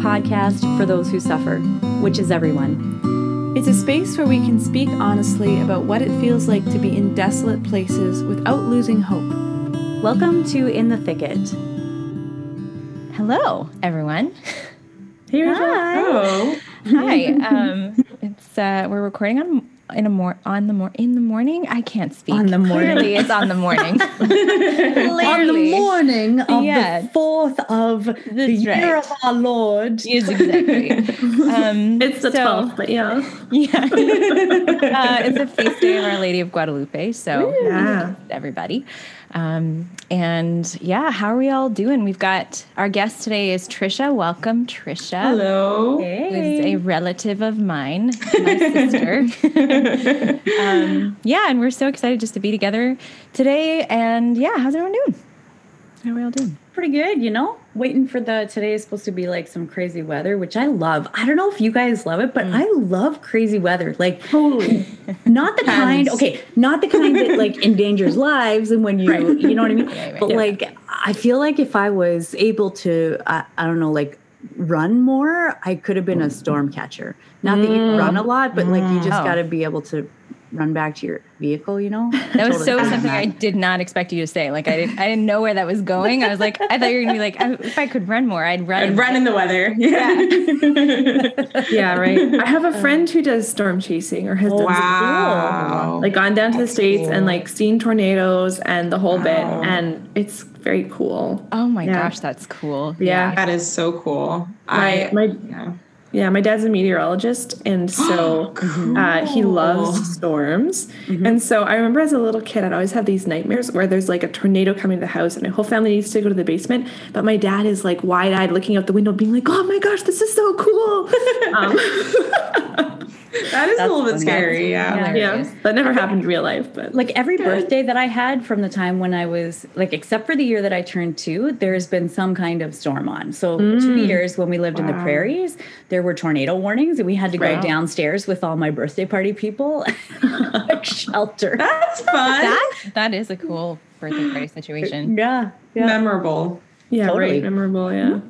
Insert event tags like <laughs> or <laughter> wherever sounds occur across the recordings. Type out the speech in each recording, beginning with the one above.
podcast for those who suffer, which is everyone. It's a space where we can speak honestly about what it feels like to be in desolate places without losing hope. Welcome to In the Thicket. Hello, everyone. Hey, Hi. Hi. Um, it's uh, we're recording on in a more on the more in the morning. I can't speak. On the morning. Clearly, it's on the morning. <laughs> On the morning of Yeah. the fourth of the year right. of our Lord. yes, exactly. <laughs> Um, It's the so- 12th, but yeah. Yeah, <laughs> uh, it's a feast day of Our Lady of Guadalupe. So Yeah. everybody. Um, and yeah, how are we all doing? We've got our guest today is Trisha. Welcome, Trisha. Hello. who is a relative of mine, my sister. <laughs> um, yeah, and we're so excited just to be together today. And yeah, how's everyone doing? How are we all doing? Pretty good, you know? Waiting for the today is supposed to be like some crazy weather, which I love. I don't know if you guys love it, but mm. I love crazy weather. Like Totally. <laughs> not the kind okay not the kind that like <laughs> endangers lives and when you Right. you know what i mean <laughs> right. but Yeah. like i feel like if i was able to I, I don't know like run more i could have been a mm. storm catcher not that you run a mm. lot but like you just Oh. got to be able to run back to your vehicle you know That was so something I did not expect you to say. Like I didn't, I didn't know where that was going. I was like, I thought you were gonna be like, oh, if I could run more, I'd run. I'd run in the weather. Yeah. <laughs> Yeah, right. I have a <laughs> friend who does storm chasing or has done wow. like gone down to the That's states cool. and like seen tornadoes and the whole bit and it's very cool. Oh my Yeah. gosh, that's cool. Yeah. That is so cool. My I, my yeah. Yeah, my dad's a meteorologist and <gasps> so uh, he loves storms. And so I remember as a little kid I'd always have these nightmares where there's like a tornado coming to the house and my whole family needs to go to the basement, but my dad is like wide-eyed looking out the window being like, "Oh my gosh, this is so cool." <laughs> um, <laughs> That is a little bit funny. scary. Yeah. yeah, that never happened in real life, but like every birthday that I had from the time when I was like, except for the year that I turned two, there's been some kind of storm on. So two years when we lived in the prairies, there were tornado warnings, and we had to go Right. downstairs with all my birthday party people, <laughs> like <laughs> shelter. That's fun. That that is a cool birthday party situation. Yeah, yeah. Memorable. yeah, Totally. right, memorable, yeah.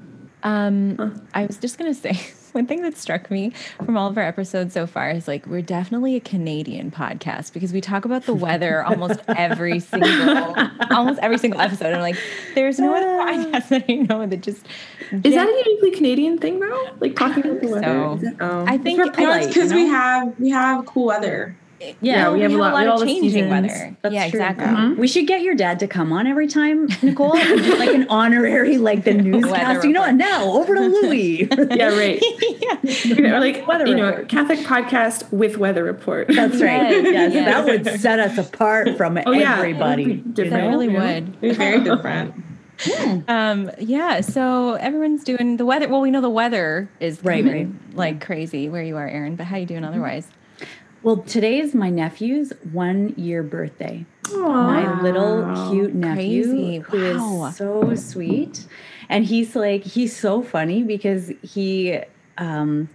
Um, I was just gonna say <laughs> <laughs> one thing that struck me from all of our episodes so far is like we're definitely a Canadian podcast because we talk about the weather <laughs> almost every single almost every single episode. I'm like, there's no other ah. podcast that I know that just Is that a uniquely Canadian thing, though? Like talking about the weather? so. Is it- oh. I think We're No, polite, it's because you we have we have cool weather. Yeah, we have a lot- we have of the changing seasons. weather. That's yeah, true. exactly. We should get your dad to come on every time, <laughs> Nicole. like an honorary, like the newscast. You know, and now over to Louis. <laughs> yeah, right. <laughs> or like Weather you know, report. Catholic podcast with weather report. That's right. Yes, Yes, yes. that would set us apart from Oh, everybody. That That really would. It's very different. Um, yeah, so everyone's doing the weather. Well, we know the weather is Right, coming like crazy where you are, Aaron. But how are you doing otherwise? Well, today is my nephew's one year birthday. My little cute nephew, Crazy. who is Wow. so sweet, and he's like he's so funny because he. um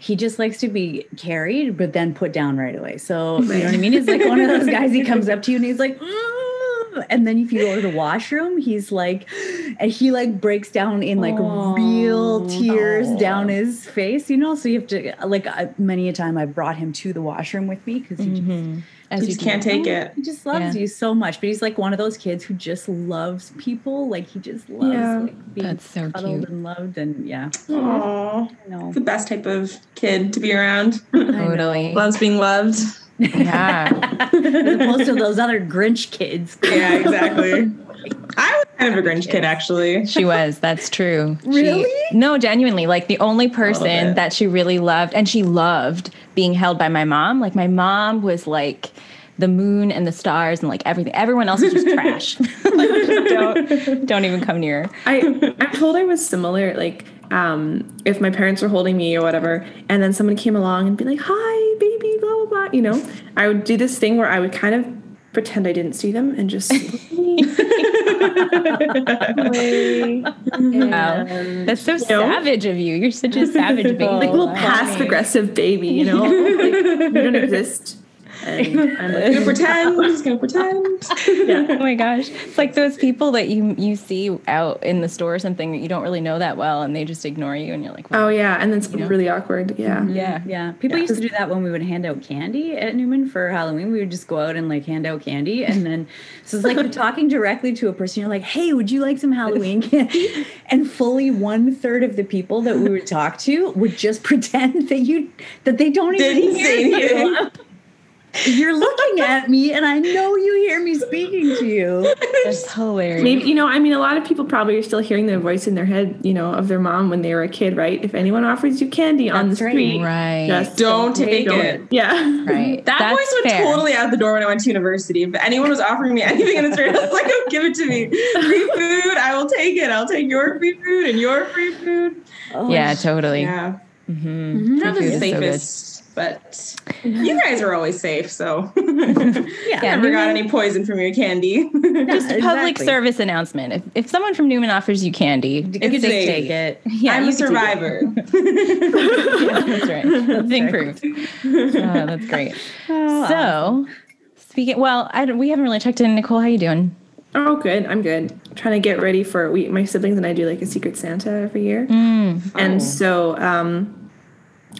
he just likes to be carried, but then put down right away. So you know what I mean? He's like one of those guys. He comes up to you and he's like, "Mm," and then if you go to the washroom, he's like, and he like breaks down in like real tears down his face. You know, so you have to like uh, many a time I've brought him to the washroom with me because he just As You you just can't take it. he just loves Yeah. you so much. But he's like one of those kids who just loves people. Like he just loves Yeah. like being That's so cuddled cute. and loved. And yeah, Aww. I know. It's the best type of kid to be around. Totally. <laughs> Loves being loved. Yeah. <laughs> As opposed to those other Grinch kids. Yeah, exactly. <laughs> I was kind of a Grinch kid, actually. She was. That's true. She- Really? no, genuinely. Like the only person that she really loved, and she loved being held by my mom. Like my mom was like the moon and the stars and like everything. Everyone else is just trash. <laughs> like, just don't, don't even come near. I I'm told I was similar. Like, um, if my parents were holding me or whatever, and then someone came along and be like, "Hi, baby," blah blah blah. You know, I would do this thing where I would kind of pretend I didn't see them and just. <laughs> Wow. That's so savage of you. You're such a savage <laughs> baby. like a little passive aggressive baby, you know, <laughs> like, you don't exist. And I'm like, gonna pretend. I'm <laughs> just gonna pretend. <laughs> oh my gosh, it's like those people that you you see out in the store or something that you don't really know that well, and they just ignore you, and you're like, oh yeah, and then it's really awkward. Yeah. Mm-hmm. yeah, Yeah, people used to do that when we would hand out candy at Newman for Halloween. We would just go out and like hand out candy, and then <laughs> so it's like you're talking directly to a person. You're like, "Hey, would you like some Halloween candy?" And fully one third of the people that we would talk to would just pretend that you that they don't even Didn't hear say you. Anything. You're looking at me, and I know you hear me speaking to you. that's hilarious. Maybe you know, I mean, a lot of people probably are still hearing the voice in their head, you know, of their mom when they were a kid, right? If anyone offers you candy on the right. street, right, just Don't take don't. it. Yeah, right. <laughs> That That's voice went fair. totally out the door when I went to university. If anyone was offering me anything in the street, I was like, oh, give it to me. Free <laughs> food, I will take it. I'll take your free food and your free food. Oh, Yeah, totally. Yeah. Mm-hmm. Not the food is so safest, but you guys are always safe, so <laughs> Yeah, <laughs> never got any poison from your candy. Just <laughs> a public Exactly. service announcement. If, if someone from Newman offers you candy, You It's can just take it. yeah, I'm you a can take it. survivor. That's right. That's being proved. Oh, that's great. So, speaking, well, I we haven't really checked in. Nicole, how you doing? Oh, good. I'm good. trying to get ready for we. My siblings and I do like a Secret Santa every year, Mm. and so um,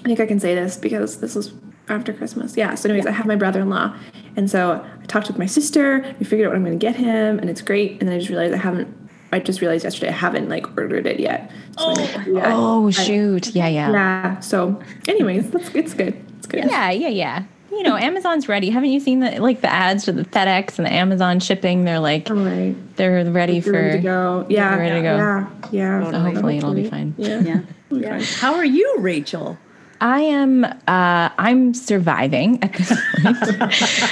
I think I can say this because this was after Christmas. Yeah. So, anyways, I have my brother-in-law, and so I talked with my sister. We figured out what I'm going to get him, and it's great. And then I just realized I haven't. I just realized yesterday I haven't like ordered it yet. So oh, yeah. Oh, shoot. Yeah, yeah. yeah. So, anyways, that's it's good. It's good. Yeah, yeah, yeah. You know, Amazon's ready. Haven't you seen the like the ads for the FedEx and the Amazon shipping? They're like All right. they're ready for Ready to go. Yeah. ready to go. Yeah. Yeah. So hopefully it'll be fine. Yeah. Yeah. <laughs> yeah. How are you, Rachel? I am uh I'm surviving at this point.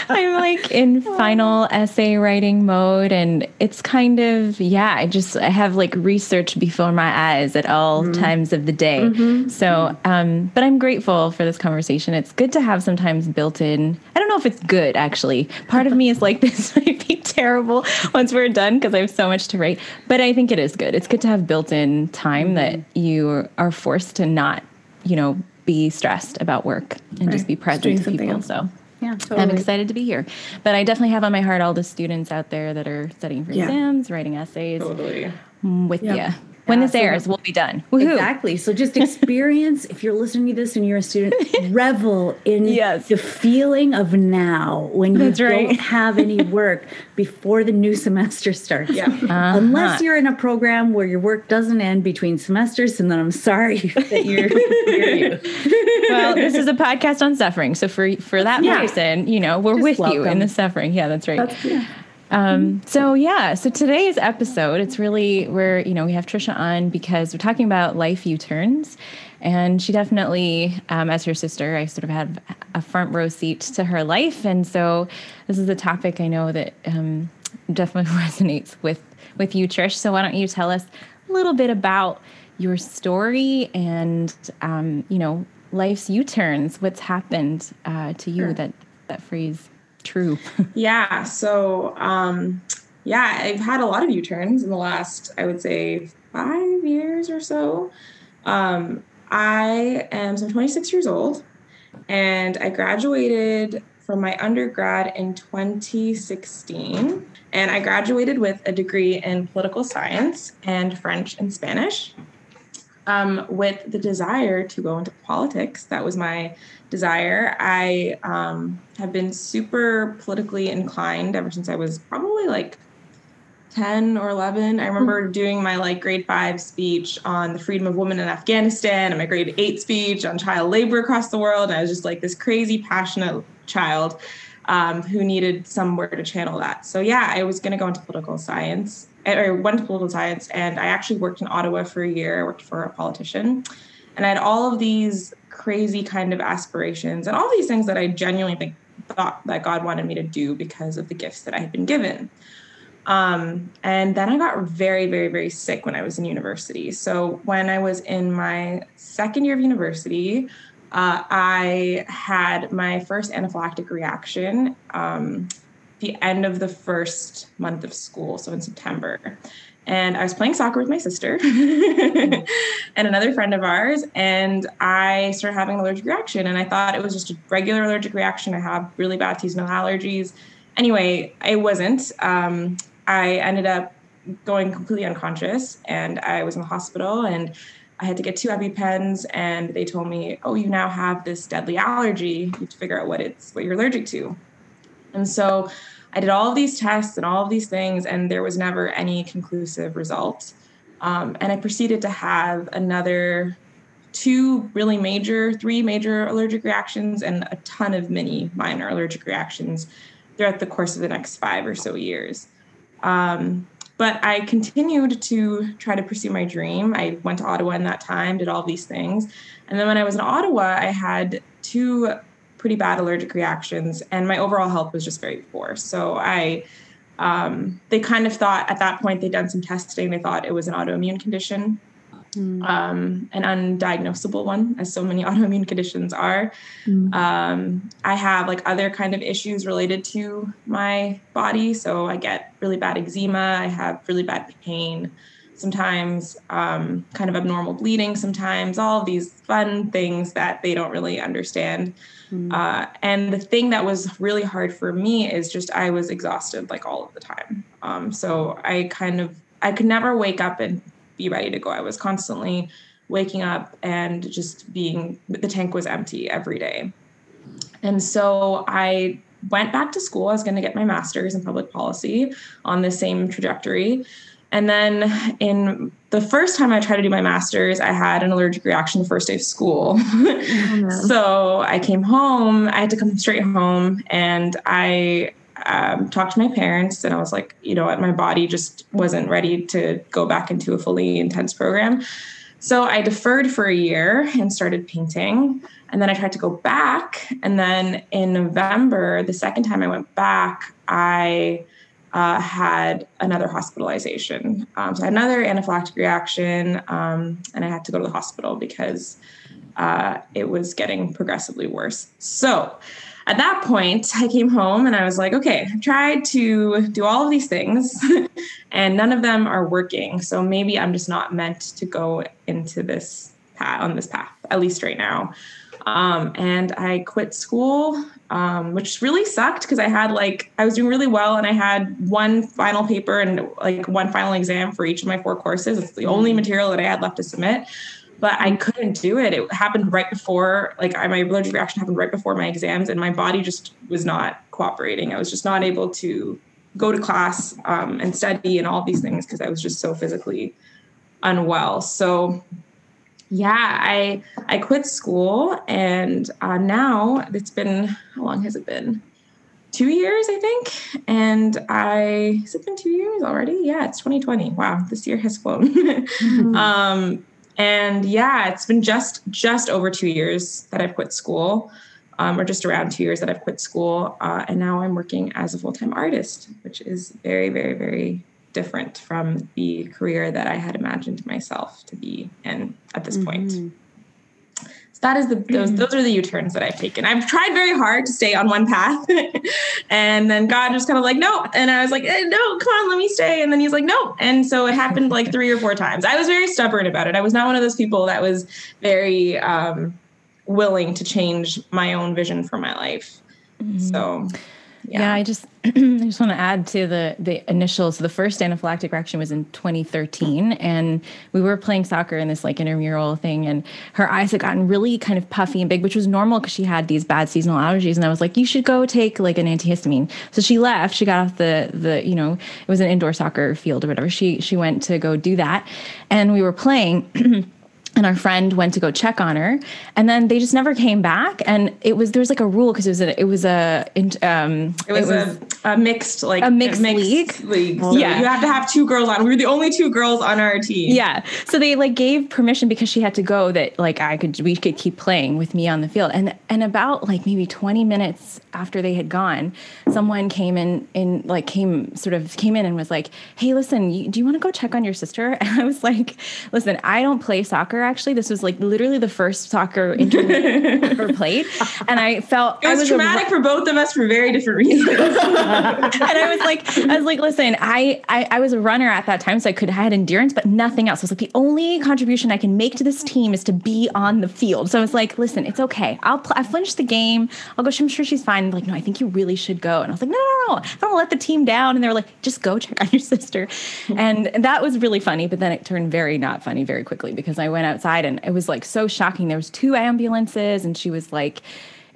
<laughs> I'm like in final essay writing mode and it's kind of yeah, I just I have like research before my eyes at all times of the day. So um but I'm grateful for this conversation. It's good to have sometimes built in. I don't know if it's good actually. Part of me is like <laughs> this might be terrible once we're done because I have so much to write. But I think it is good. It's good to have built in time that you are forced to not, you know, be stressed about work and just be present doing to people. else. So Yeah, I'm excited to be here. But I definitely have on my heart all the students out there that are studying for Yeah. exams, writing essays. totally. With Yeah. you. When Yeah, this so- airs, we'll be done. Woohoo. Exactly. So just <laughs> experience, if you're listening to this and you're a student, revel in Yes. the feeling of now when you That's right. don't have any <laughs> work before the new semester starts. Yeah. Uh-huh. Unless you're in a program where your work doesn't end between semesters, and then I'm sorry <laughs> that you're, you're well, this is a podcast on suffering. So for for that Yeah. person, you know, we're Just with you in the suffering. Yeah, that's right. That's yeah. Um, so yeah, so today's episode, it's really where you know we have Trisha on because we're talking about life U-turns, and she definitely, um, as her sister, I sort of had a front row seat to her life, and so this is a topic I know that um, definitely <laughs> resonates with with you, Trish. So why don't you tell us a little bit about your story and um, you know life's U-turns, what's happened uh, to you that that phrase true. <laughs> Yeah. So, um, yeah, I've had a lot of U turns in the last, I would say, five years or so. Um, I am, so I'm 26 years old, and I graduated from my undergrad in 2016. And I graduated with a degree in political science and French and Spanish. Um, with the desire to go into politics. That was my desire. I um, have been super politically inclined ever since I was probably like 10 or 11. I remember doing my like grade five speech on the freedom of women in Afghanistan and my grade eight speech on child labor across the world. And I was just like this crazy, passionate child um, who needed somewhere to channel that. So yeah, I was going to go into political science. I went to political science and I actually worked in Ottawa for a year. I worked for a politician and I had all of these crazy kind of aspirations and all these things that I genuinely think thought that God wanted me to do because of the gifts that I had been given. Um, and then I got very, very, very sick when I was in university. So when I was in my second year of university, uh, I had my first anaphylactic reaction. Um, the end of the first month of school, so in September. And I was playing soccer with my sister <laughs> and another friend of ours, and I started having an allergic reaction. And I thought it was just a regular allergic reaction. I have really bad seasonal allergies. Anyway, it wasn't. Um, I ended up going completely unconscious, and I was in the hospital, and I had to get two EpiPens, and they told me, "Oh, you now have this deadly allergy. You have to figure out what it's what you're allergic to." And so I did all of these tests and all of these things, and there was never any conclusive result. Um, and I proceeded to have another two really major, three major allergic reactions, and a ton of mini minor allergic reactions throughout the course of the next five or so years. Um, but I continued to try to pursue my dream. I went to Ottawa in that time, did all these things. And then when I was in Ottawa, I had two pretty bad allergic reactions, and my overall health was just very poor. So I, um, they kind of thought at that point they'd done some testing. They thought it was an autoimmune condition, mm. um, an undiagnosable one, as so many <laughs> autoimmune conditions are. Mm. Um, I have like other kind of issues related to my body. So I get really bad eczema. I have really bad pain sometimes um, kind of abnormal bleeding sometimes all of these fun things that they don't really understand. Mm-hmm. uh, and the thing that was really hard for me is just i was exhausted like all of the time. Um, so i kind of i could never wake up and be ready to go. I was constantly waking up and just being the tank was empty every day. And so i went back to school. I was going to get my master's in public policy on the same trajectory and then in the first time I tried to do my master's, I had an allergic reaction the first day of school. <laughs> Oh, so I came home, I had to come straight home, and I um, talked to my parents, and I was like, you know what, my body just wasn't ready to go back into a fully intense program. So I deferred for a year and started painting. And then I tried to go back. And then in November, the second time I went back, I uh, had another hospitalization. Um, so I had another anaphylactic reaction, um, and I had to go to the hospital because uh, it was getting progressively worse. So at that point, I came home and I was like, okay, I tried to do all of these things, <laughs> and none of them are working. So maybe I'm just not meant to go into this path on this path, at least right now. Um, and I quit school, um, which really sucked because I had like I was doing really well and I had one final paper and like one final exam for each of my four courses. It's the only mm. material that I had left to submit, but I couldn't do it. It happened right before like I, my allergic reaction happened right before my exams, and my body just was not cooperating. I was just not able to go to class um, and study and all these things because I was just so physically unwell. So yeah, I I quit school, and uh, now it's been how long has it been? Two years, I think. And I has it been two years already? Yeah, it's 2020. Wow, this year has flown. mm-hmm. <laughs> um, and yeah, it's been just just over two years that I've quit school, um, or just around two years that I've quit school, uh, and now I'm working as a full time artist, which is very, very, very different from the career that I had imagined myself to be in at this mm-hmm. point. So that is the those those are the U-turns that I've taken. I've tried very hard to stay on one path. <laughs> and then God just kind of like, no. And I was like, eh, no, come on, let me stay. And then he's like, no. And so it happened like three or four times. I was very stubborn about it. I was not one of those people that was very um, willing to change my own vision for my life. Mm-hmm. So yeah, yeah I just <clears throat> I just want to add to the the initial. So the first anaphylactic reaction was in 2013, and we were playing soccer in this like intramural thing, and her eyes had gotten really kind of puffy and big, which was normal because she had these bad seasonal allergies. And I was like, you should go take like an antihistamine. So she left. She got off the the you know it was an indoor soccer field or whatever. She she went to go do that, and we were playing. <clears throat> and our friend went to go check on her and then they just never came back. And it was there was like a rule because it was a it was a um it was, it was a, a, mixed like a mixed, mixed league, league. So yeah. you have to have two girls on we were the only two girls on our team. Yeah. So they like gave permission because she had to go that like i could we could keep playing with me on the field. And and about like maybe 20 minutes after they had gone someone came in in like came sort of came in and was like hey listen you, do you want to go check on your sister? <laughs> And i was like listen i don't play soccer Actually, this was like literally the first soccer <laughs> interview I ever played, and I felt it was, was traumatic a, for both of us for very different reasons. <laughs> <laughs> and I was like, I was like, listen, I, I I was a runner at that time, so I could I had endurance, but nothing else. I was like, the only contribution I can make to this team is to be on the field. So I was like, listen, it's okay. I'll pl- I finished the game. I'll go. I'm sure she's fine. Like, no, I think you really should go. And I was like, no, no, no, I don't let the team down. And they were like, just go check on your sister. and that was really funny. But then it turned very not funny very quickly because I went outside and it was like so shocking. There was two ambulances, and she was like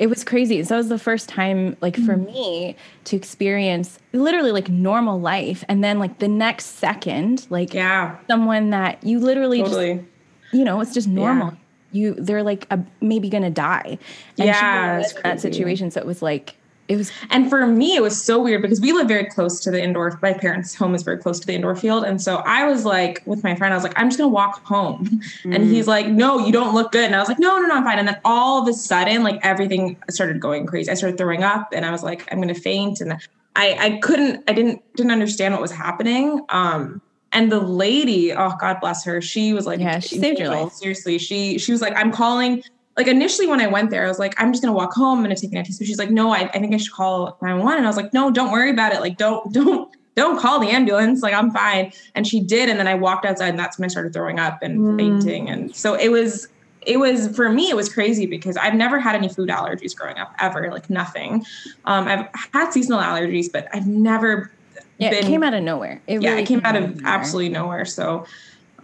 it was crazy. So it was the first time, like for mm. me, to experience literally like normal life, and then like the next second, like yeah, someone that you literally totally. just, you know, it's just normal. Yeah. You they're like a, maybe gonna die. And yeah, that situation. So it was like it was and for me it was so weird because we live very close to the indoor my parents home is very close to the indoor field. And so i was like with my friend i was like i'm just gonna walk home. Mm. and he's like no you don't look good. And i was like no no no i'm fine. And then all of a sudden like everything started going crazy. I started throwing up and i was like i'm gonna faint. And i i couldn't i didn't didn't understand what was happening. Um and the lady oh god bless her she was like yeah she saved your life. seriously. She she was like i'm calling like initially when I went there, I was like, I'm just gonna walk home. I'm gonna take an antihistamine. She's like, no, I, I think I should call 911. And I was like, no, don't worry about it. Like, don't, <laughs> don't, don't call the ambulance. Like, I'm fine. And she did. And then I walked outside, and that's when I started throwing up and mm. fainting. And so it was, it was for me, it was crazy because I've never had any food allergies growing up ever, like nothing. Um, I've had seasonal allergies, but I've never. Yeah, been, it came out of nowhere. It yeah, really it came, came out, out of, nowhere. absolutely nowhere. So,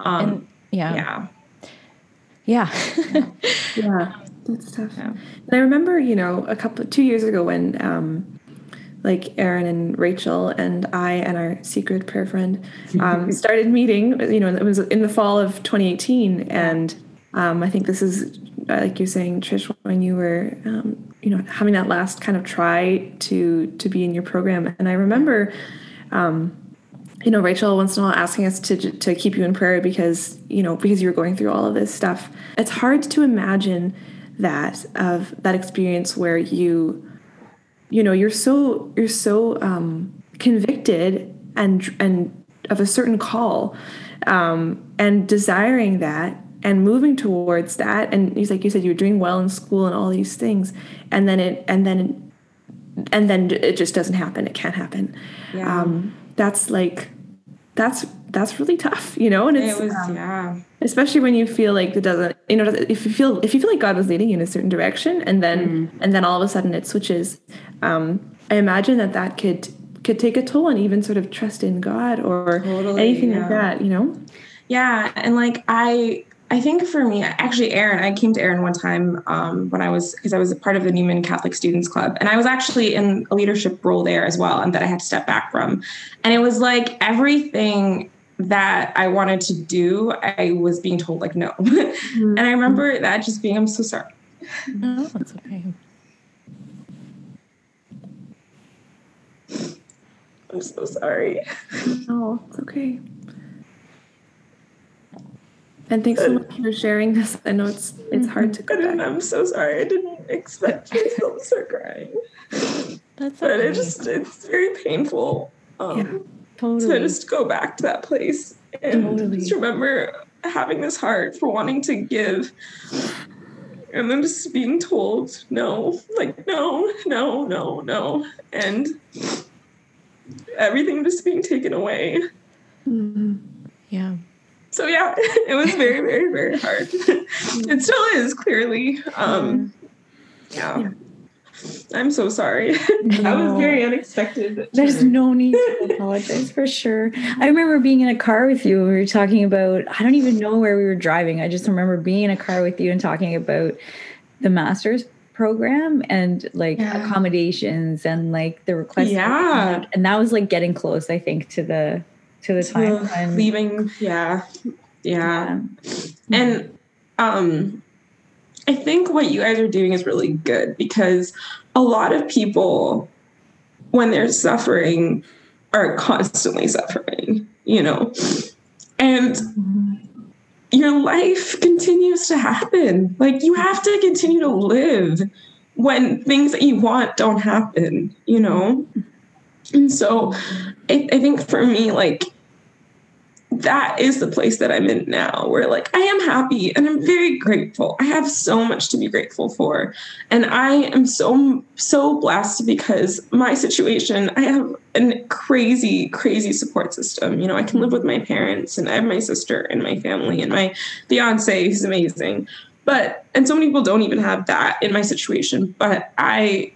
um, and, yeah, yeah. Yeah. <laughs> yeah. That's tough. Yeah. And I remember, you know, a couple two years ago when um like Aaron and Rachel and I and our secret prayer friend um, <laughs> started meeting. You know, it was in the fall of 2018, and um, I think this is like you're saying, Trish, when you were, um, you know, having that last kind of try to to be in your program. And I remember, um, you know, Rachel once in a while asking us to to keep you in prayer because you know because you were going through all of this stuff. It's hard to imagine that of that experience where you you know you're so you're so um, convicted and and of a certain call um, and desiring that and moving towards that and he's like you said you were doing well in school and all these things and then it and then and then it just doesn't happen it can't happen yeah. um, that's like that's that's really tough, you know. And it's it was, um, yeah, especially when you feel like it doesn't, you know, if you feel if you feel like God was leading you in a certain direction, and then mm. and then all of a sudden it switches. Um, I imagine that that could could take a toll on even sort of trust in God or totally, anything yeah. like that, you know. Yeah, and like I I think for me, actually, Aaron, I came to Aaron one time um, when I was, because I was a part of the Newman Catholic Students Club. And I was actually in a leadership role there as well, and that I had to step back from. And it was like everything that I wanted to do, I was being told, like, no. <laughs> Mm-hmm. and I remember that just being, I'm so sorry. No, that's okay. I'm so sorry. Oh, it's okay. And thanks so much for sharing this. I know it's it's hard to go back. I'm so sorry. I didn't expect you to <laughs> start crying. That's okay. But it just it's very painful. Um, yeah, totally. To just go back to that place and totally. just remember having this heart for wanting to give, and then just being told no, like no, no, no, no, and everything just being taken away. Mm-hmm. Yeah so yeah, <laughs> it was very, very, very hard. <laughs> it still is clearly. Um, yeah. yeah. I'm so sorry. No. <laughs> that was very unexpected. There's no need to apologize for sure. I remember being in a car with you. And we were talking about, I don't even know where we were driving. I just remember being in a car with you and talking about the master's program and like yeah. accommodations and like the request. Yeah. And that was like getting close, I think, to the to the time when leaving. Yeah. yeah. Yeah. And um I think what you guys are doing is really good because a lot of people when they're suffering are constantly suffering, you know. And your life continues to happen. Like you have to continue to live when things that you want don't happen, you know? And so I, I think for me, like that is the place that I'm in now, where like I am happy and I'm very grateful. I have so much to be grateful for. And I am so, so blessed because my situation, I have a crazy, crazy support system. You know, I can live with my parents and I have my sister and my family and my fiance who's amazing. But, and so many people don't even have that in my situation, but I,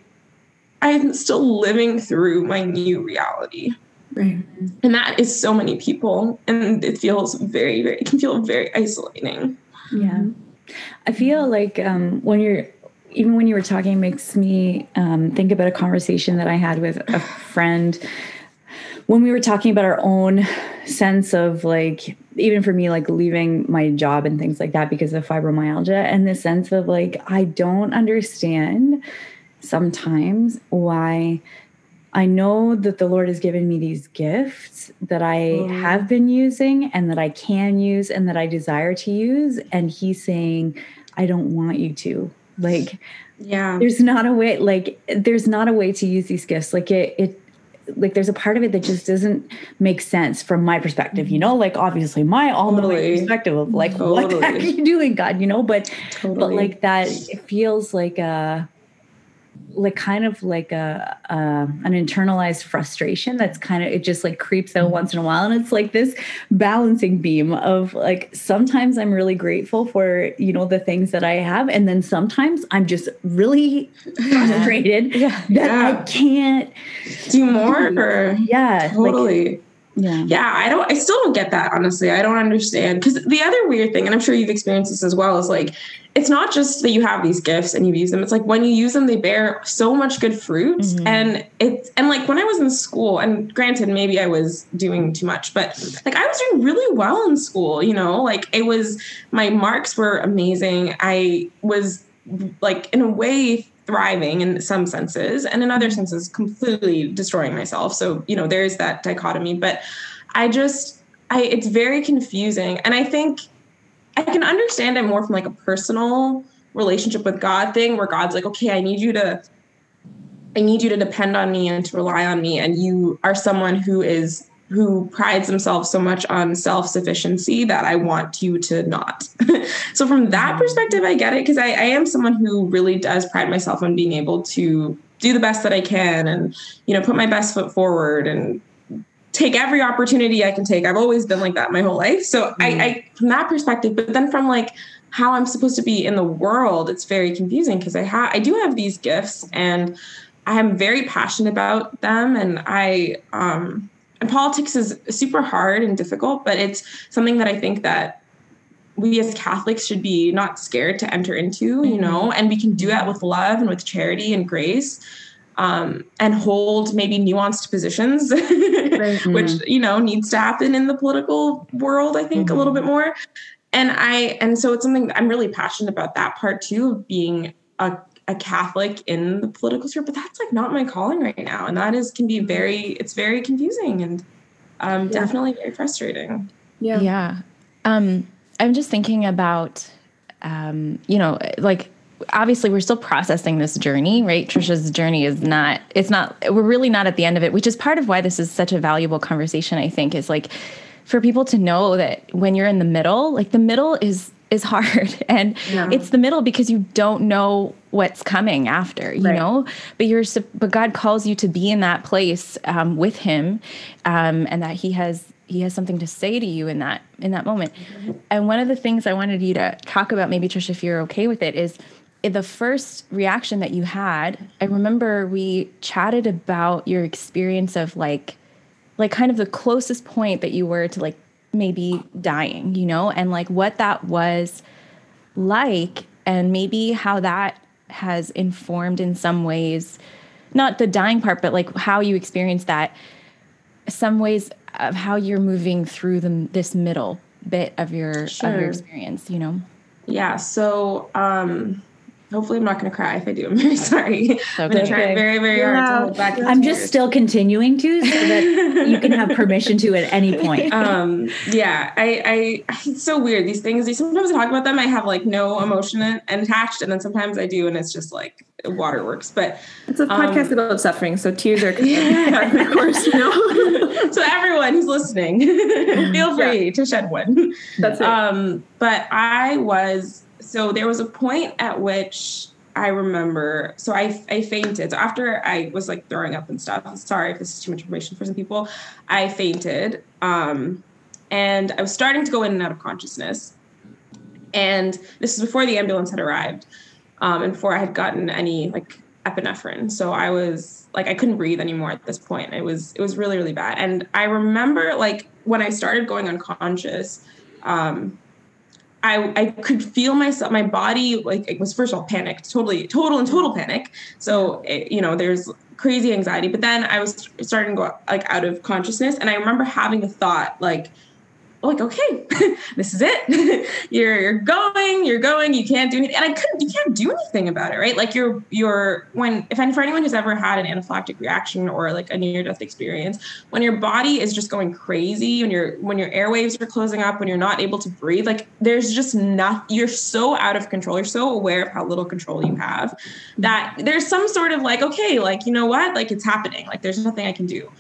I'm still living through my new reality. Right. And that is so many people. And it feels very, very, it can feel very isolating. Yeah. I feel like um, when you're, even when you were talking, makes me um, think about a conversation that I had with a friend when we were talking about our own sense of like, even for me, like leaving my job and things like that because of fibromyalgia, and the sense of like, I don't understand sometimes why I know that the Lord has given me these gifts that I mm. have been using and that I can use and that I desire to use. And He's saying, I don't want you to. Like, yeah, there's not a way, like, there's not a way to use these gifts. Like, it, it, like there's a part of it that just doesn't make sense from my perspective, you know, like obviously my all knowing totally. perspective of like totally. what the heck are you doing, God, you know, but totally. but like that it feels like a like kind of like a, um, an internalized frustration that's kind of it just like creeps out once in a while and it's like this balancing beam of like sometimes i'm really grateful for you know the things that i have and then sometimes i'm just really <laughs> frustrated yeah. that yeah. i can't do more or yeah totally like, yeah. Yeah. I don't, I still don't get that, honestly. I don't understand. Because the other weird thing, and I'm sure you've experienced this as well, is like, it's not just that you have these gifts and you use them. It's like when you use them, they bear so much good fruit. Mm-hmm. And it's, and like when I was in school, and granted, maybe I was doing too much, but like I was doing really well in school, you know, like it was, my marks were amazing. I was like, in a way, thriving in some senses and in other mm-hmm. senses completely destroying myself so you know there's that dichotomy but i just i it's very confusing and i think i can understand it more from like a personal relationship with god thing where god's like okay i need you to i need you to depend on me and to rely on me and you are someone who is who prides themselves so much on self sufficiency that I want you to not. <laughs> so, from that mm-hmm. perspective, I get it because I, I, am someone who really does pride myself on being able to do the best that I can and, you know, put my best foot forward and take every opportunity I can take. I've always been like that my whole life. So, mm-hmm. I, I, from that perspective, but then from like, how I'm supposed to be in the world, it's very confusing because I have I do have these gifts and I'm very passionate about them and I um and politics is super hard and difficult, but it's something that I think that we as Catholics should be not scared to enter into, you know, mm-hmm. and we can do that with love and with charity and grace. Um, and hold maybe nuanced positions, <laughs> right. which you know needs to happen in the political world. I think mm-hmm. a little bit mm-hmm. more, and I and so it's something I'm really passionate about that part too of being a a Catholic in the political sphere, but that's like not my calling right now. And that is can be very it's very confusing and um, yeah. definitely very frustrating. Yeah. Yeah. Um, I'm just thinking about um, you know, like obviously we're still processing this journey, right? Trisha's journey is not it's not we're really not at the end of it, which is part of why this is such a valuable conversation, I think, is like for people to know that when you're in the middle, like the middle is is hard <laughs> and yeah. it's the middle because you don't know what's coming after you right. know but you're but god calls you to be in that place um, with him um, and that he has he has something to say to you in that in that moment mm-hmm. and one of the things i wanted you to talk about maybe trisha if you're okay with it is the first reaction that you had i remember we chatted about your experience of like like kind of the closest point that you were to like maybe dying, you know, and like what that was like, and maybe how that has informed in some ways, not the dying part, but like how you experience that, some ways of how you're moving through the, this middle bit of your sure. of your experience, you know. Yeah. So, um, Hopefully, I'm not going to cry. If I do, I'm very sorry. Okay. I'm going to try very, very yeah. hard to hold back. I'm just still continuing to, so that you can have permission to at any <laughs> point. Um, yeah, I, I, it's so weird. These things. These sometimes I talk about them. I have like no emotion attached, and then sometimes I do, and it's just like waterworks. But it's a podcast um, about suffering, so tears are <laughs> yeah. <laughs> of course, you know. so everyone who's listening, feel free yeah. to shed one. That's it. Um, but I was so there was a point at which I remember. So I I fainted. So after I was like throwing up and stuff. Sorry if this is too much information for some people. I fainted. Um, and I was starting to go in and out of consciousness. And this is before the ambulance had arrived um, and before I had gotten any like epinephrine. So I was like I couldn't breathe anymore at this point. It was it was really really bad. And I remember like when I started going unconscious, um, I I could feel myself my body like it was first of all panicked, totally total and total panic. So it, you know there's crazy anxiety. But then I was starting to go like out of consciousness, and I remember having a thought like like okay <laughs> this is it. <laughs> You're you're going you're going you can't do anything. And i couldn't you can't do anything about it right? Like you're you're when if for anyone who's ever had an anaphylactic reaction or like a near death experience when your body is just going crazy when you're when your airwaves are closing up when you're not able to breathe like there's just not you're so out of control. You're so aware of how little control you have that there's some sort of like okay like you know what? Like it's happening. Like there's nothing i can do.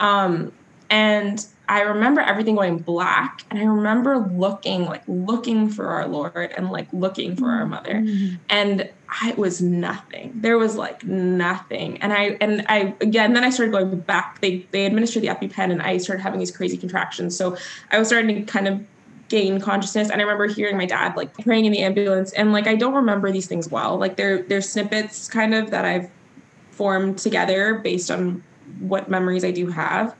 Um and I remember everything going black and I remember looking like looking for our Lord and like looking for our mother. Mm-hmm. and I, it was nothing. There was like nothing. And I and I again then I started going back. They they administered the EpiPen and I started having these crazy contractions. So I was starting to kind of gain consciousness. And I remember hearing my dad like praying in the ambulance. And like I don't remember these things well. Like they're they're snippets kind of that I've formed together based on what memories I do have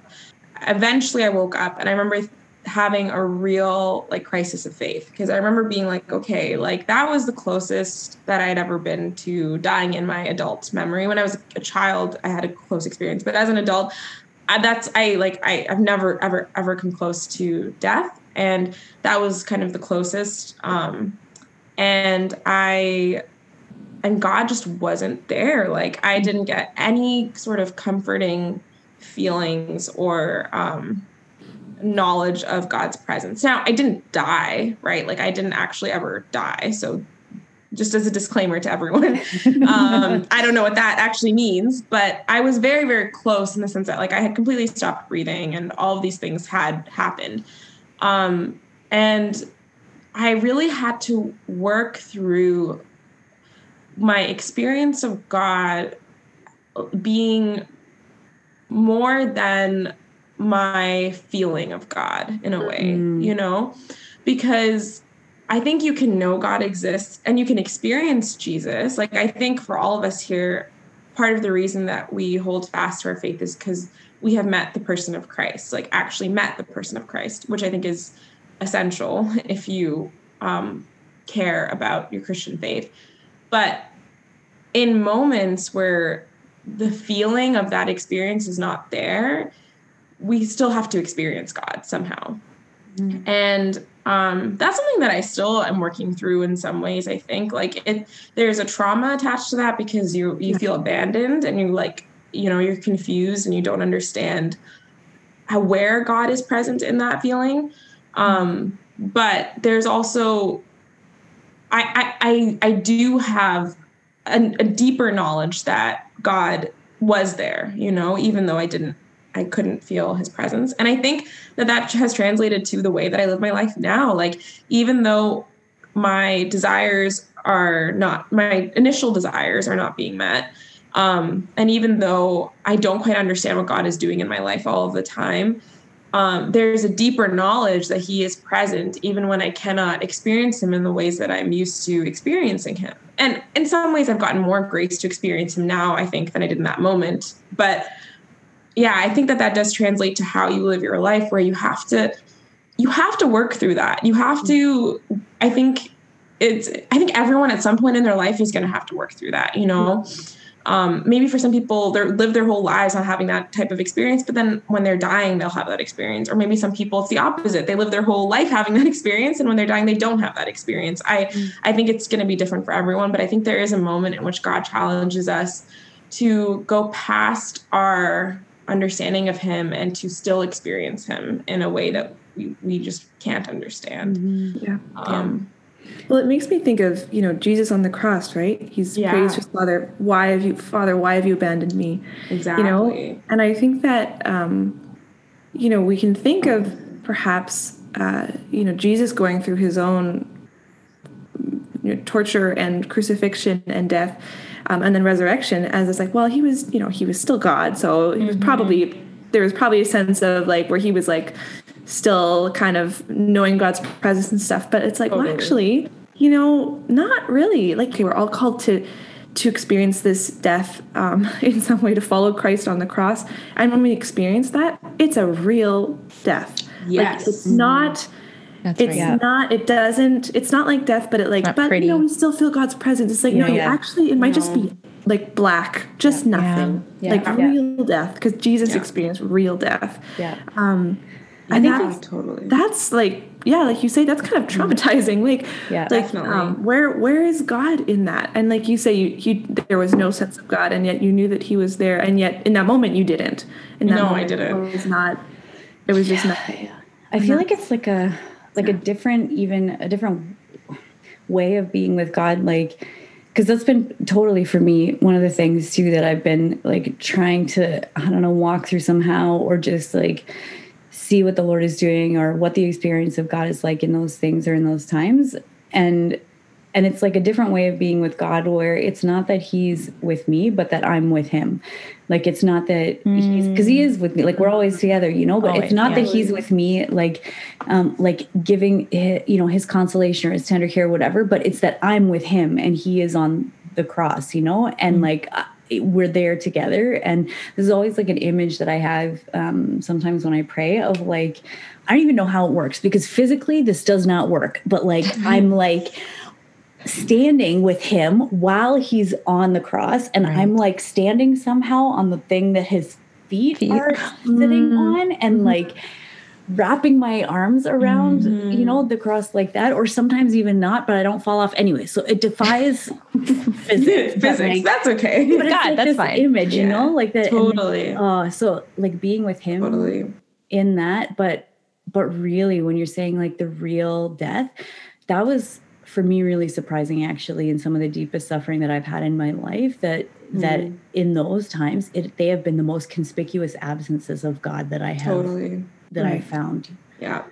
eventually I woke up and I remember having a real like crisis of faith because I remember being like, okay, like that was the closest that I'd ever been to dying in my adult memory. When I was a child, I had a close experience, but as an adult, I, that's I like I, I've never ever ever come close to death, and that was kind of the closest. Um, and I and God just wasn't there. Like I didn't get any sort of comforting feelings or um, knowledge of God's presence. Now, I didn't die, right? Like I didn't actually ever die. So just as a disclaimer to everyone, <laughs> um, I don't know what that actually means, but I was very, very close in the sense that like I had completely stopped breathing and all of these things had happened. Um, and I really had to work through my experience of God being more than my feeling of God in a way, mm. you know? Because I think you can know God exists and you can experience Jesus. Like, I think for all of us here, part of the reason that we hold fast to our faith is because we have met the person of Christ, like, actually met the person of Christ, which I think is essential <laughs> if you um, care about your Christian faith. But in moments where the feeling of that experience is not there, we still have to experience God somehow. Mm-hmm. And um, that's something that I still am working through in some ways. I think like it, there's a trauma attached to that because you you feel abandoned and you like you know you're confused and you don't understand how, where God is present in that feeling. Um, but there's also I I I, I do have a, a deeper knowledge that God was there, you know, even though I didn't I couldn't feel his presence. And I think that that has translated to the way that I live my life now. Like, even though my desires are not, my initial desires are not being met, um, and even though I don't quite understand what God is doing in my life all of the time, um, there's a deeper knowledge that he is present even when I cannot experience him in the ways that I'm used to experiencing him. And in some ways, I've gotten more grace to experience him now, I think, than I did in that moment. But yeah, I think that that does translate to how you live your life, where you have to you have to work through that. You have to. I think it's. I think everyone at some point in their life is going to have to work through that. You know. Mm-hmm um, maybe for some people they live their whole lives not having that type of experience but then when they're dying they'll have that experience. Or maybe some people it's the opposite. They live their whole life having <laughs> that experience and when they're dying they don't have that experience. I mm. i think it's going to be different for everyone but i think there is a moment in which god challenges us to go past our understanding of him and to still experience him in a way that we, we just can't understand. Mm-hmm. yeah. Um, Well, it makes me think of, you know, Jesus on the cross, right? He's Yeah. praised his father, why have you father, why have you abandoned me? Exactly. You know? And I think that um, you know, we can think of perhaps uh, you know, Jesus going through his own you know, torture and crucifixion and death um, and then resurrection as it's like well he was you know he was still god so he was probably there was probably a sense of like where he was like still kind of knowing god's presence and stuff but it's like well Totally. actually you know not really like okay, we're all called to to experience this death um, <laughs> in some way to follow christ on the cross and when we experience that it's a real death Yes. like, it's not That's it's right. Yeah. not it doesn't it's not like death but it like Not but pretty. you know we still feel god's presence it's like no you Yeah. actually it might just be like black just nothing Yeah. like Yeah. real death because jesus Yeah. experienced real death Yeah. um I think that's totally. that's like yeah like you say that's kind of traumatizing like Yeah. like Definitely. um, where where is god in that and like you say you, you there was no sense of god and yet you knew that he was there and yet in that moment you didn't in that No, I didn't. it was not it was just nothing I feel like it's like a like a different even a different way of being with God like because that's been totally for me one of the things too that I've been like trying to I don't know walk through somehow or just like see what the Lord is doing or what the experience of God is like in those things or in those times. And and it's like a different way of being with God where it's not that he's with me but that I'm with him. Like it's not that he's because he is with me. Like we're always together you know but Always, it's not yeah. that he's with me like um like giving hi- you know his consolation or his tender care whatever but it's that I'm with him and he is on the cross you know? And like uh, we're there together. And there's always like an image that i have um, sometimes when i pray of like i don't even know how it works because physically this does not work but like <laughs> i'm like standing with him while he's on the cross and i'm like standing somehow on the thing that his feet, Feet. are sitting on and like wrapping my arms around you know the cross like that or sometimes even not but i don't fall off anyway so it defies <laughs> physics Physics. like, That's okay. but it's God, like that's this fine. image you Yeah, know like that and totally. uh so like being with him Totally. in that but but really when you're saying like the real death that was for me really surprising actually in some of the deepest suffering that i've had in my life that that Mm. in those times it, they have been the most conspicuous absences of god that i have Totally. That i found Yeah. yeah.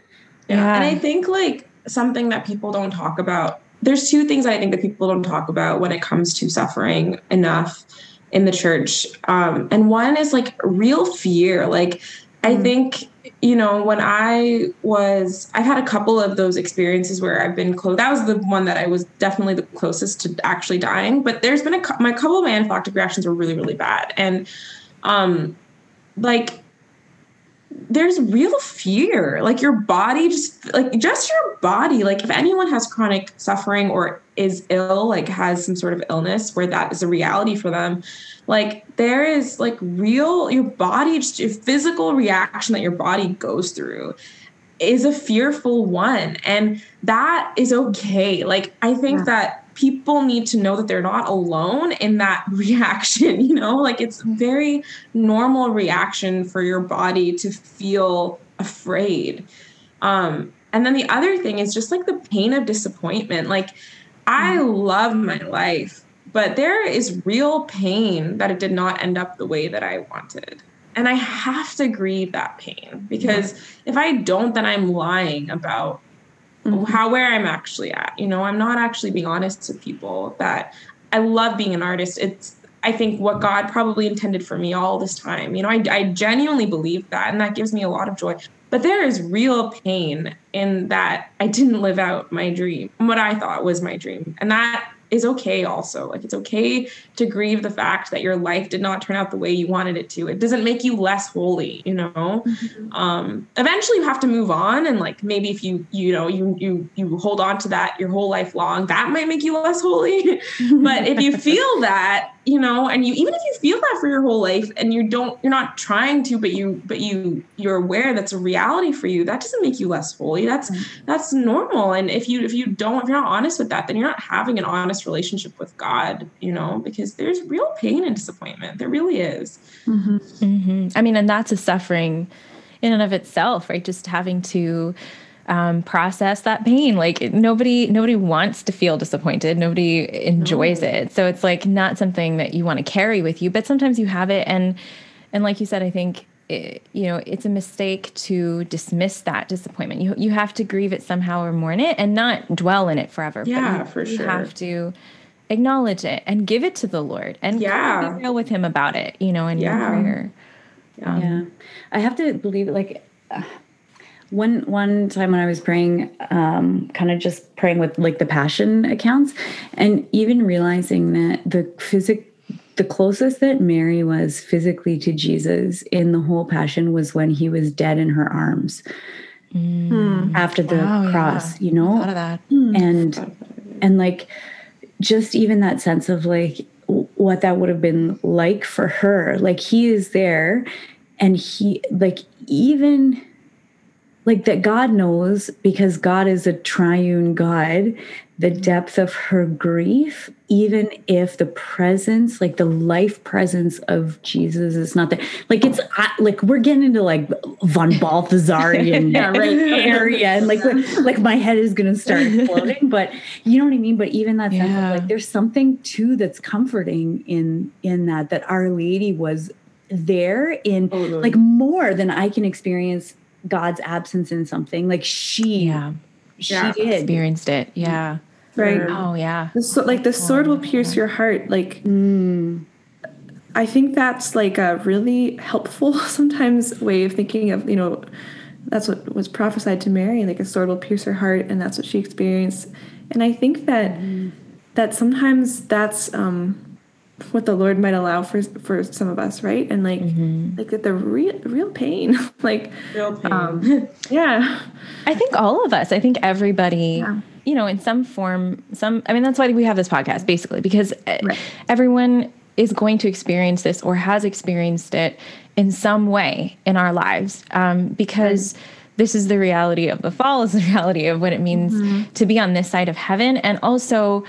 Yeah. And I think like something that people don't talk about, there's two things I think that people don't talk about when it comes to suffering enough in the church. Um, and one is like real fear. Like, I think, you know, when I was, I've had a couple of those experiences where I've been close. That was the one that I was definitely the closest to actually dying. But there's been a, my couple of my anaphylactic reactions were really, really bad. And, um, like, there's real fear. Like your body just like just your body like if anyone has chronic suffering or is ill like has some sort of illness where that is a reality for them like there is like real your body just your physical reaction that your body goes through is a fearful one. And that is okay. Like i think Yeah. that people need to know that they're not alone in that <laughs> reaction you know? Like it's a very normal reaction for your body to feel afraid. Um and then the other thing is just like the pain of disappointment. Like i love my life but there is real pain that it did not end up the way that i wanted. And i have to grieve that pain because if i don't then i'm lying about Mm-hmm. how where i'm actually at you know? I'm not actually being honest to people that i love being an artist. It's i think what god probably intended for me all this time you know? I, I genuinely believe that and that gives me a lot of joy. But there is real pain in that i didn't live out my dream what i thought was my dream. And that is okay also. Like it's okay to grieve the fact that your life did not turn out the way you wanted it to. It doesn't make you less holy you know? Um eventually you have to move on and like maybe if you you know you you you hold on to that your whole life long that might make you less holy. <laughs> But if you feel that you know and you even if you feel that for your whole life and you don't you're not trying to but you but you you're aware that's a reality for you that doesn't make you less holy. That's that's normal. And if you if you don't if you're not honest with that then you're not having an honest relationship with god you know because there's real pain and disappointment. There really is. Hmm I mean, and that's a suffering in and of itself, right? Just having to um, process that pain. Like nobody, nobody wants to feel disappointed. Nobody enjoys it. So it's like not something that you want to carry with you. But sometimes you have it, and and like you said, I think it, you know it's a mistake to dismiss that disappointment. You you have to grieve it somehow or mourn it, and not dwell in it forever. Yeah, you, for you sure. You have to acknowledge it and give it to the Lord and Yeah. be real with Him about it. You know, in Yeah. your prayer. yeah i have to believe it like uh, one one time when i was praying um kind of just praying with like the passion accounts and even realizing that the physic the closest that mary was physically to jesus in the whole passion was when he was dead in her arms. After the Wow, yeah. cross you know? Of that. and and like just even that sense of like what that would have been like for her. Like he is there and he like even like that god knows because god is a triune god the mm-hmm. depth of her grief even if the presence like the life presence of jesus is not there like it's like we're getting into like von Balthasarian <laughs> Yeah, right. <laughs> area and like <laughs> like my head is gonna start exploding but you know what i mean but even that sense Yeah. of like there's something too that's comforting in in that that our lady was there in Totally. like more than i can experience god's absence in something like she Yeah. she Yeah. did Experienced it. Yeah. Right. Oh yeah. The so, like the sword will pierce your heart. Like Mm. I think that's like a really helpful <laughs> sometimes way of thinking of you know that's what was prophesied to Mary like a sword will pierce her heart and that's what she experienced and I think that that sometimes that's um what the Lord might allow for for some of us right and like like that the real real pain <laughs> like Real pain. um <laughs> yeah I think all of us, I think everybody, Yeah. you know, in some form, some, I mean, that's why we have this podcast basically, because uh, Right. everyone is going to experience this or has experienced it in some way in our lives um, because this is the reality of the fall, is the <laughs> reality of what it means to be on this side of heaven. And also,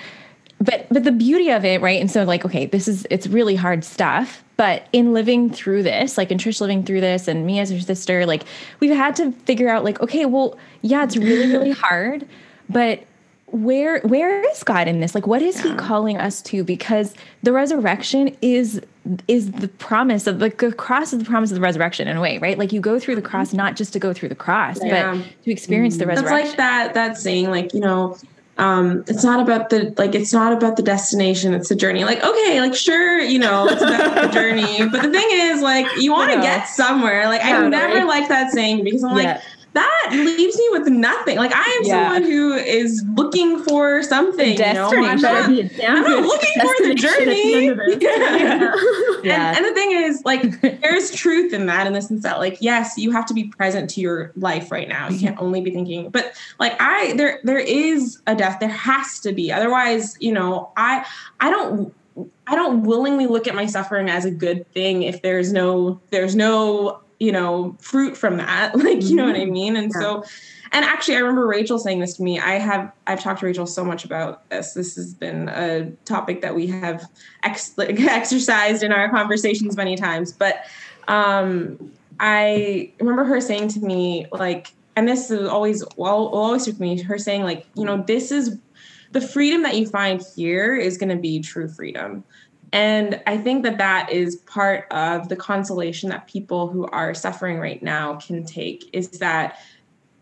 but but the beauty of it right? And so like okay this is it's really hard stuff but in living through this like in trish living through this and me as her sister like we've had to figure out like okay well yeah it's really really <laughs> hard but where where is god in this? Like what is he calling us to? Because the resurrection is is the promise of like the cross is the promise of the resurrection in a way right? Like you go through the cross mm-hmm. not just to go through the cross Yeah. but to experience the mm-hmm. That's resurrection. like that that saying, like, you know, um, it's not about the like it's not about the destination, it's the journey. Like, okay, like sure, you know, it's about the <laughs> journey. But the thing is, like, you want to Yeah. get somewhere. Like, I never like that saying because I'm like, Yeah. That leaves me with nothing. Like, I am Yeah. someone who is looking for something. You know? I'm not, Be a damn I'm not looking for the the journey. of this. <laughs> Yeah. Yeah. And, and the thing is, like, there's truth in that in the sense that, like, yes, you have to be present to your life right now. You can't only be thinking, but like, I there there is a death. There has to be. Otherwise, you know, I I don't I don't willingly look at my suffering as a good thing if there's no there's no you know fruit from that. <laughs> Like, you know what I mean? And so. And actually, I remember Rachel saying this to me. I have I've talked to Rachel so much about this. This has been a topic that we have ex- like, <laughs> exercised in our conversations many times. But um, I remember her saying to me like, and this is always well, always with me. Her saying like, you know, this is the freedom that you find here is going to be true freedom. And I think that that is part of the consolation that people who are suffering right now can take is that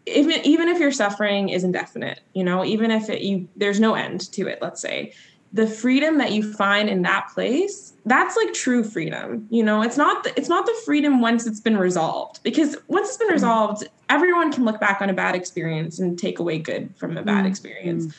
even even if your suffering is indefinite, you know, even if it, you there's no end to it, let's say, the freedom that you find in that place, that's like true freedom. You know, it's not the, it's not the freedom once it's been resolved because once it's been mm-hmm. resolved, everyone can look back on a bad experience and take away good from a bad mm-hmm. experience.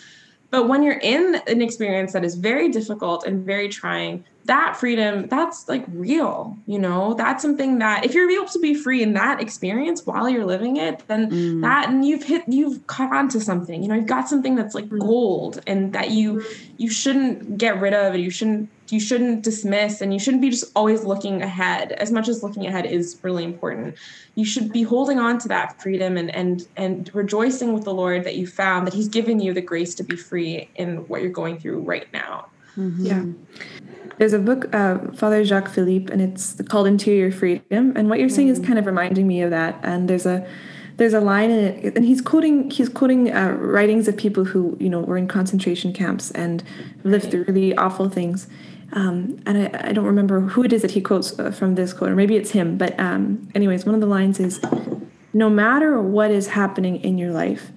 But when you're in an experience that is very difficult and very trying, that freedom, that's like real, you know, that's something that if you're able to be free in that experience while you're living it, then mm. that and you've hit you've caught on to something, you know, you've got something that's like gold and that you mm-hmm. you shouldn't get rid of and you shouldn't you shouldn't dismiss and you shouldn't be just always looking ahead as much as looking ahead is really important you should be holding on to that freedom and and and rejoicing with the lord that you found that he's given you the grace to be free in what you're going through right now Yeah. There's a book, uh, Father Jacques Philippe, and it's called Interior Freedom. And what you're saying is kind of reminding me of that. And there's a there's a line in it, and he's quoting he's quoting uh, writings of people who you know were in concentration camps and lived through really awful things. Um, and I, I don't remember who it is that he quotes uh, from this quote, or maybe it's him. But um, anyways, one of the lines is, "No matter what is happening in your life,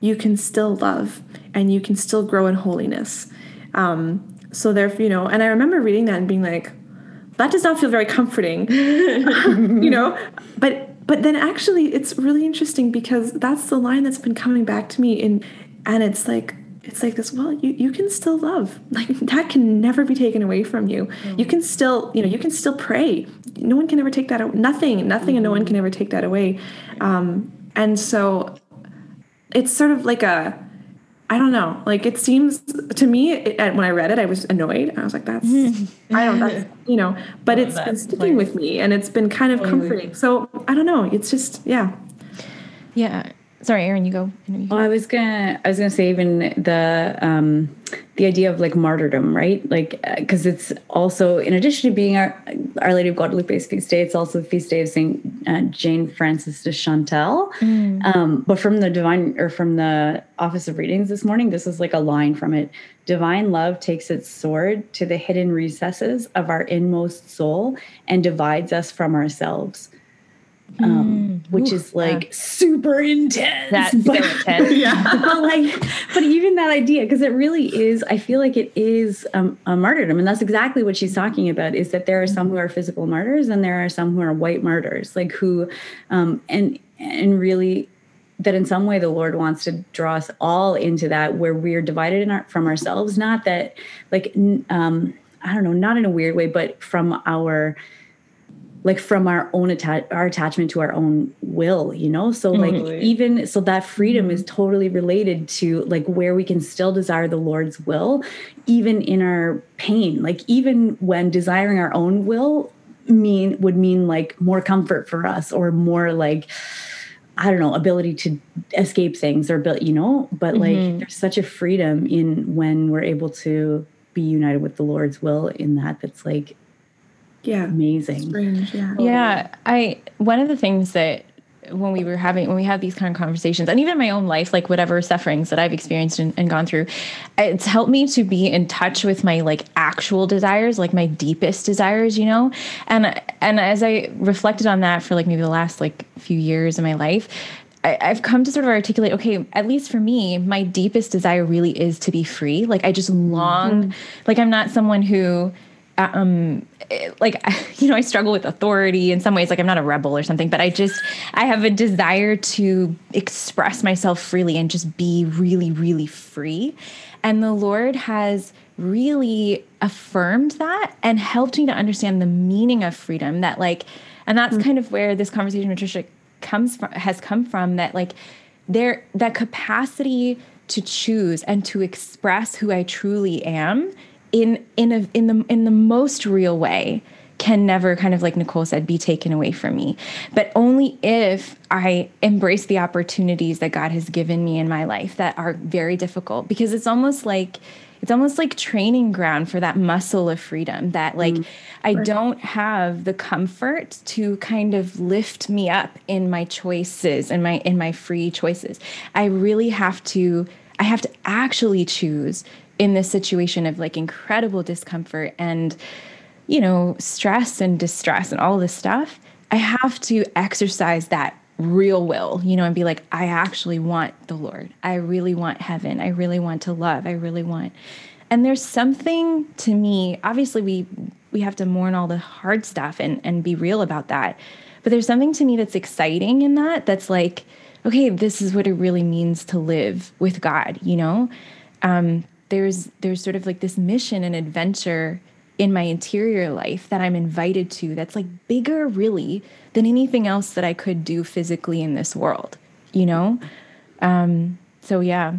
you can still love and you can still grow in holiness." Um, so therefore, you know, and I remember reading that and being like, "That does not feel very comforting," <laughs> you know. But but then actually, it's really interesting because that's the line that's been coming back to me in, and it's like it's like this well you, you can still love <laughs> like that can never be taken away from you mm-hmm. you can still you know you can still pray no one can ever take that nothing nothing mm-hmm. and no one can ever take that away um, and so it's sort of like a I don't know. Like it seems to me, it, when I read it, I was annoyed. I was like, "That's I don't, that's <laughs> you know." But it's been sticking with me, and it's been kind of comforting. So I don't know. It's just yeah, yeah sorry aaron you go. Well i was gonna i was gonna say even the um the idea of like martyrdom right? Like because uh, it's also in addition to being our our lady of guadalupe's feast day it's also the feast day of saint uh, jane frances de chantal mm. um but from the divine or from the office of readings this morning this is like a line from it. Divine love takes its sword to the hidden recesses of our inmost soul and divides us from ourselves um, mm. which Ooh, is like yeah. super intense. That's <laughs> but, so intense. yeah. <laughs> <laughs> but like, but even that idea, because it really is, I feel like it is um, a martyrdom. And that's exactly what she's talking about is that there are some who are physical martyrs and there are some who are white martyrs, like who, um, and, and really that in some way the Lord wants to draw us all into that where we're divided in our, from ourselves, not that like, um, I don't know, not in a weird way, but from our, like from our own attach our attachment to our own will you know? So like totally. even so that freedom is totally related to like where we can still desire the lord's will even in our pain. Like even when desiring our own will mean would mean like more comfort for us or more like I don't know, ability to escape things or build, you know, but like mm-hmm. there's such a freedom in when we're able to be united with the Lord's will in that that's like yeah. Amazing. Strange yeah. Yeah i one of the things that when we were having when we have these kind of conversations and even in my own life like whatever sufferings that i've experienced and, and, gone through it's helped me to be in touch with my like actual desires like my deepest desires you know? And and as i reflected on that for like maybe the last like few years of my life I, have come to sort of articulate okay at least for me my deepest desire really is to be free. Like i just long mm-hmm. like i'm not someone who um like <laughs> you know i struggle with authority in some ways like i'm not a rebel or something but i just i have a desire to express myself freely and just be really really free and the lord has really affirmed that and helped me to understand the meaning of freedom that like and that's mm-hmm. kind of where this conversation with Tricia comes from has come from that like there that capacity to choose and to express who I truly am in in a in the in the most real way can never kind of like Nicole said be taken away from me. But only if I embrace the opportunities that God has given me in my life that are very difficult. Because it's almost like it's almost like training ground for that muscle of freedom that like mm, I don't have the comfort to kind of lift me up in my choices and my in my free choices. I really have to I have to actually choose in this situation of like incredible discomfort and you know stress and distress and all this stuff i have to exercise that real will you know and be like i actually want the lord. I really want heaven. I really want to love. I really want and there's something to me obviously we we have to mourn all the hard stuff and and be real about that but there's something to me that's exciting in that that's like okay this is what it really means to live with god you know? Um there's there's sort of like this mission and adventure in my interior life that I'm invited to that's like bigger really than anything else that I could do physically in this world, you know? Um so yeah.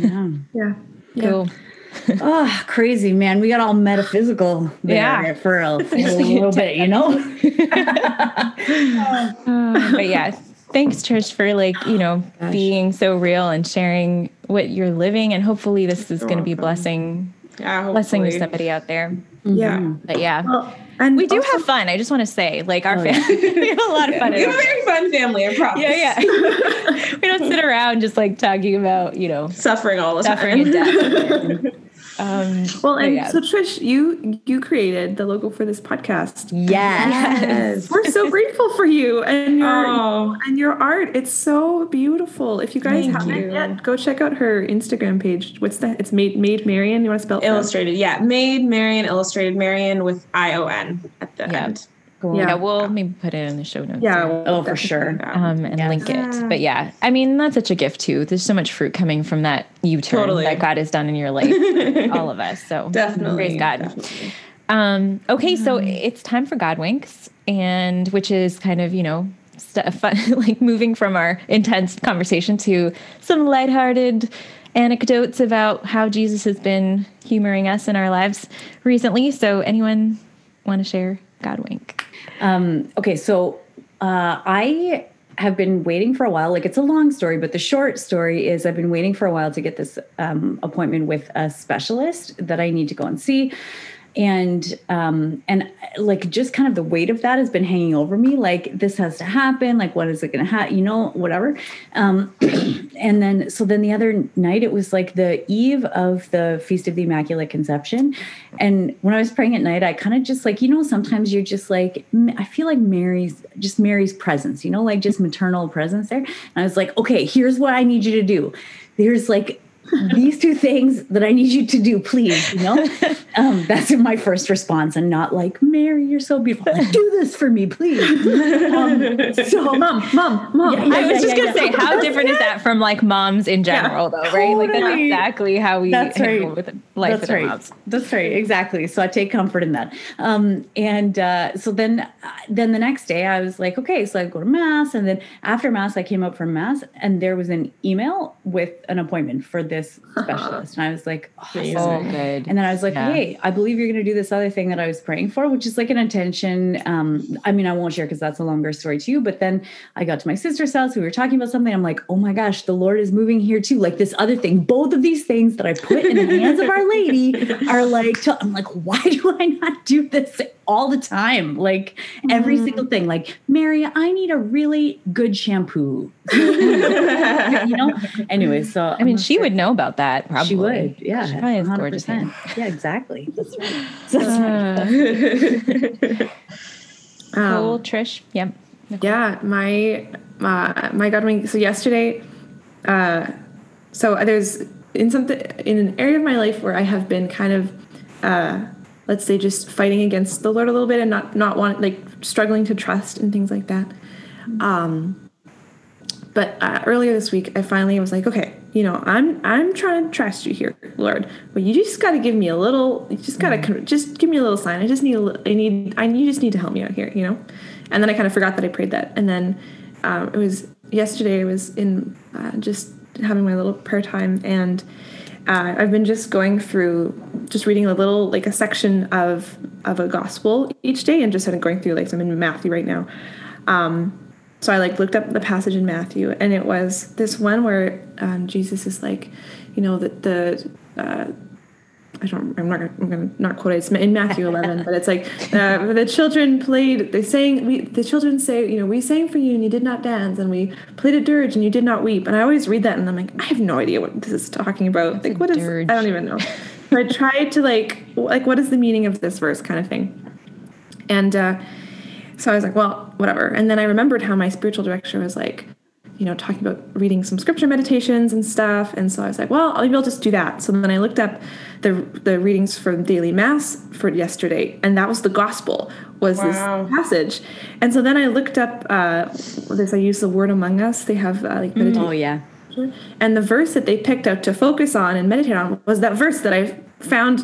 Yeah. <laughs> yeah. Cool. oh, crazy man. We got all metaphysical there yeah. for a, <laughs> a little bit, you know? uh, <laughs> but yeah, thanks Trish for like, you know, oh, Gosh. being so real and sharing what you're living and hopefully this is going to be blessing yeah, blessing to somebody out there. Yeah. But yeah. Well, And We do also- have fun. I just want to say, like our Oh, yeah. family, <laughs> we have a lot of fun. We have a very fun family, I promise. Yeah, yeah. <laughs> we don't sit around just like talking about, you know, Suffering all the suffering time. and death. <laughs> um, Well, and yeah. so Trish, you you created the logo for this podcast. Yes. We're so grateful for you and your Oh, and your art. It's so beautiful. If you guys Thank haven't you. yet, go check out her Instagram page. What's that? It's made made Marion. You want to spell it? for us? illustrated. Yeah, made Marion illustrated Marion with I O N at the Yeah. end. Cool. yeah, Yeah. we'll maybe put it in the show notes. Yeah. or- Oh, for sure. um, and Yes. link it. But yeah, I mean, that's such a gift too. There's so much fruit coming from that U turn Totally. that God has done in your life, <laughs> all of us. So Definitely. praise God. definitely. Um, okay, so it's time for God winks, and which is kind of you know st- <laughs> fun, like moving from our intense conversation to some lighthearted anecdotes about how Jesus has been humoring us in our lives recently. So, anyone want to share God wink? Um, okay, so uh, I have been waiting for a while. Like it's a long story, but the short story is I've been waiting for a while to get this um, appointment with a specialist that I need to go and see. And um, and like just kind of the weight of that has been hanging over me. Like this has to happen. Like what is it to happen? You know, whatever. Um, <clears throat> and then so then the other night it was like the eve of the feast of the immaculate conception and when i was praying at night i kind of just like you know sometimes you're just like i feel like mary's just mary's presence you know like just maternal presence there and i was like okay here's what i need you to do there's like <laughs> these two things that I need you to do, please. You know, <laughs> um, that's my first response, and not like Mary, you're so beautiful. Like, do this for me, please. Um, so, <laughs> Mom, mom, mom. Yeah, yeah, I was just yeah, gonna yeah. say, how different is that from like moms in general, though, right? Like that's exactly how we That's handle right. with life That's right. moms. That's right. Exactly. So I take comfort in that. Um, and uh, so then, uh, then the next day I was like, okay, so I go to mass, and then after mass I came up from mass, and there was an email with an appointment for this specialist, and I was like. <laughs> Oh, good. And then I was like, Yeah. hey, I believe you're going to do this other thing that I was praying for, which is like an intention. Um, I mean, I won't share because that's a longer story too. But then I got to my sister's house. We were talking about something. I'm like, oh my gosh, the Lord is moving here too. Like this other thing. Both of these things that I put in the hands of Our Lady are like, to, I'm like, why do I not do this all the time? Like every single thing. Like, Mary, I need a really good shampoo. <laughs> you know? Anyway, so I mean, she would know about that. Probably she would, yeah, She probably has gorgeous hair. 100%. Yeah, exactly. <laughs> That's right. That's right. <laughs> Um, Cool, Trish. Yep. Yeah, my my my God wink. So yesterday, uh, so there's in something in an area of my life where I have been kind of, uh, let's say, just fighting against the Lord a little bit and not not want like struggling to trust and things like that. Um, but uh, earlier this week, I finally was like, okay, you know, I'm I'm trying to trust you here, Lord, but you just got to give me a little. You just got to just give me a little sign. I just need a li- I need I you just need to help me out here, you know. And then I kind of forgot that I prayed that, and then um, it was yesterday. I was in uh, just having my little prayer time, and uh, I've been just going through, just reading a little like a section of of a gospel each day, and just kind of going through like so I'm in Matthew right now. Um, so I like looked up the passage in Matthew, and it was this one where um, Jesus is like, you know, that the uh, I don't I'm not I'm gonna not quote it. It's in Matthew 11, but it's like uh, the children played. They sang. We the children say, you know, we sang for you and you did not dance, and we played a dirge and you did not weep. And I always read that and I'm like, I have no idea what this is talking about. Like, what is? dirge? I don't even know. so I tried to like like what is the meaning of this verse kind of thing, and. uh so I was like, well, whatever. And then I remembered how my spiritual director was like, you know, talking about reading some scripture meditations and stuff. And so I was like, well, maybe I'll just do that. So then I looked up the the readings from daily mass for yesterday, and that was the gospel was Wow. this passage. And so then I looked up uh, this. I use the word among us. They have uh, like meditation Oh yeah. and the verse that they picked out to focus on and meditate on was that verse that I found,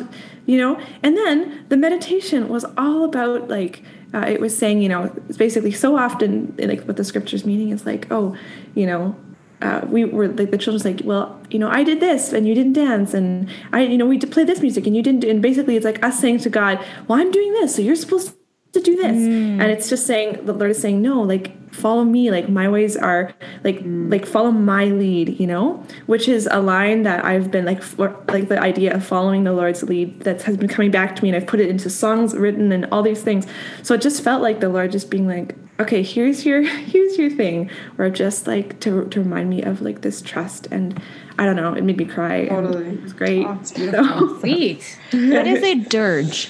you know. And then the meditation was all about like uh, it was saying, you know, it's basically so often like what the scriptures meaning is like, oh, you know. Uh, we were like the children's like, well, you know, I did this and you didn't dance, and I, you know, we did play this music and you didn't. And basically, it's like us saying to God, well, I'm doing this, so you're supposed to do this, and it's just saying the Lord is saying, no, like follow me like my ways are like like follow my lead you know? Which is a line that i've been like for, like the idea of following the lord's lead that has been coming back to me and i've put it into songs written and all these things. So it just felt like the lord just being like okay here's your <laughs> here's your thing or just like to, to remind me of like this trust and i don't know it made me cry Totally. it was great Oh, it's beautiful. So- <laughs> Sweet. What is a dirge?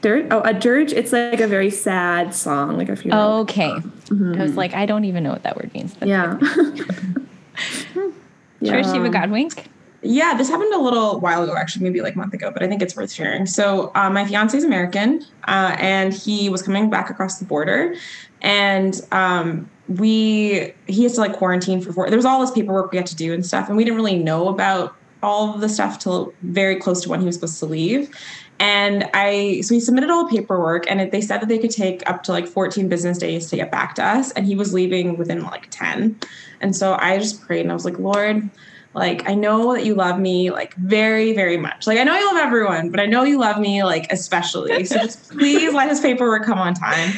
dirge oh a dirge it's like a very sad song like a funeral Okay. I was like, I don't even know what that word means. But yeah <laughs> Trish, you have a God wink? Yeah, this happened a little while ago, actually, maybe like a month ago, but I think it's worth sharing. So, uh, my fiance is American, uh, and he was coming back across the border, and um, we he has to like quarantine for four. There was all this paperwork we had to do and stuff, and we didn't really know about all of the stuff till very close to when he was supposed to leave. And I, so he submitted all the paperwork, and it, they said that they could take up to like 14 business days to get back to us. And he was leaving within like 10. And so I just prayed and I was like, Lord, like I know that you love me like very, very much. Like I know you love everyone, but I know you love me like especially. So just <laughs> please let his paperwork come on time.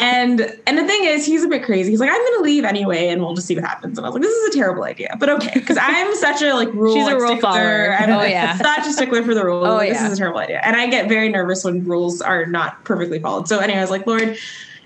And and the thing is, he's a bit crazy. He's like, I'm gonna leave anyway, and we'll just see what happens. And I was like, this is a terrible idea, but okay, because I'm such a like rule. She's a rule stickler. follower. I'm Oh, yeah. such a stickler for the rules. Oh, Like, yeah. This is a terrible idea, and I get very nervous when rules are not perfectly followed. So anyway, I was like, Lord,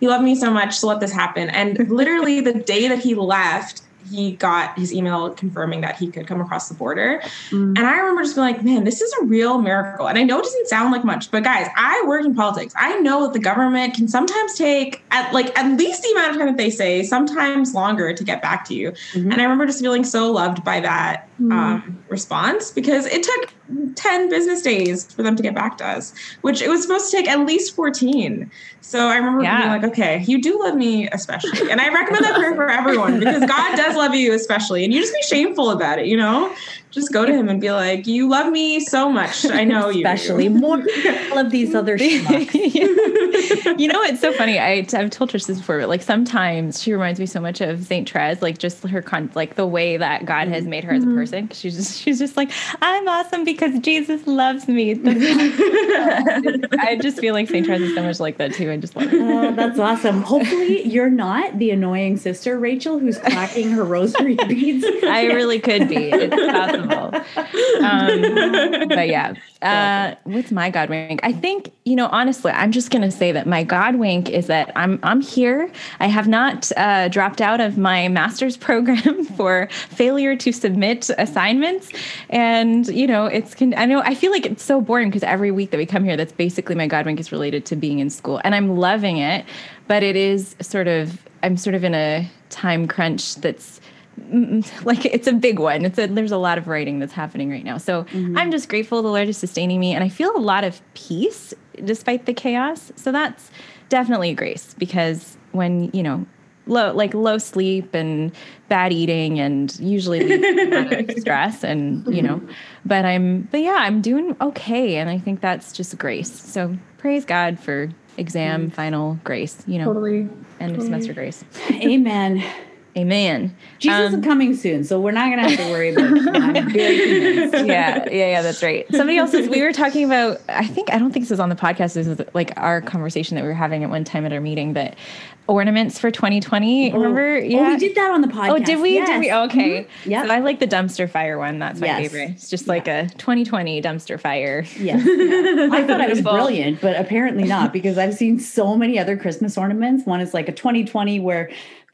you love me so much, so let this happen. And literally the day that he left, he got his email confirming that he could come across the border. Mm. And I remember just being like, man, this is a real miracle. And I know it doesn't sound like much, but guys, I work in politics. I know that the government can sometimes take at like at least the amount of time that they say, sometimes longer to get back to you. Mm-hmm. And I remember just feeling so loved by that um, response because it took 10 business days for them to get back to us, which it was supposed to take at least 14. So I remember Yeah. being like, okay, you do love me especially. And I recommend that prayer for everyone because God does love you especially. And you just be shameful about it, you know? Just go to him and be like, you love me so much. I know you. do." Especially more than all of these other <laughs> schmucks. you know, it's so funny. I, I've told Trish this before, but like sometimes she reminds me so much of Saint Therese, like just her con, like the way that God has mm-hmm. made her as a mm-hmm. person. she's just, she's just like, I'm awesome because Jesus loves me. <laughs> <laughs> I just feel like Saint Therese is so much like that too. I just love it. Oh, that's awesome. Hopefully, you're not the annoying sister, Rachel, who's clacking her rosary beads. I really could be. It's possible. Um, but yeah, uh, what's my God wink? I think you know. Honestly, I'm just gonna say that my God wink is that I'm I'm here. I have not uh, dropped out of my master's <laughs> program for failure to submit assignments, and you know, it's. Con- I know. I feel like it's so boring because every week that we come here, that's basically my God wink is related to being in school, and I'm loving it. But it is sort of. I'm sort of in a time crunch that's <laughs> like it's a big one. It's a, there's a lot of writing that's happening right now. So mm-hmm. I'm just grateful the Lord is sustaining me, and I feel a lot of peace despite the chaos. So that's definitely a grace because when you know low like low sleep and bad eating and usually leads to a lot of <laughs> stress and you know but i'm but yeah i'm doing okay and i think that's just grace so praise god for exam final grace you know totally end of semester grace Amen. Amen Jesus Um, is coming soon, so we're not going to have to worry about it. I'm <laughs> very convinced. yeah, yeah, yeah, that's right. Somebody else is, we were talking about, I think, I don't think this is on the podcast. This is like our conversation that we were having at one time at our meeting, but ornaments for 2020. Remember? Yeah. Oh, we did that on the podcast. Oh, did we? Did we? Oh, okay. Mhm. Yep. So I like the dumpster fire one. That's my Yes. favorite. It's just like a 2020 dumpster fire. Yes. <laughs> I thought I was brilliant, but apparently not because I've seen so many other Christmas ornaments. One is like a 2020 where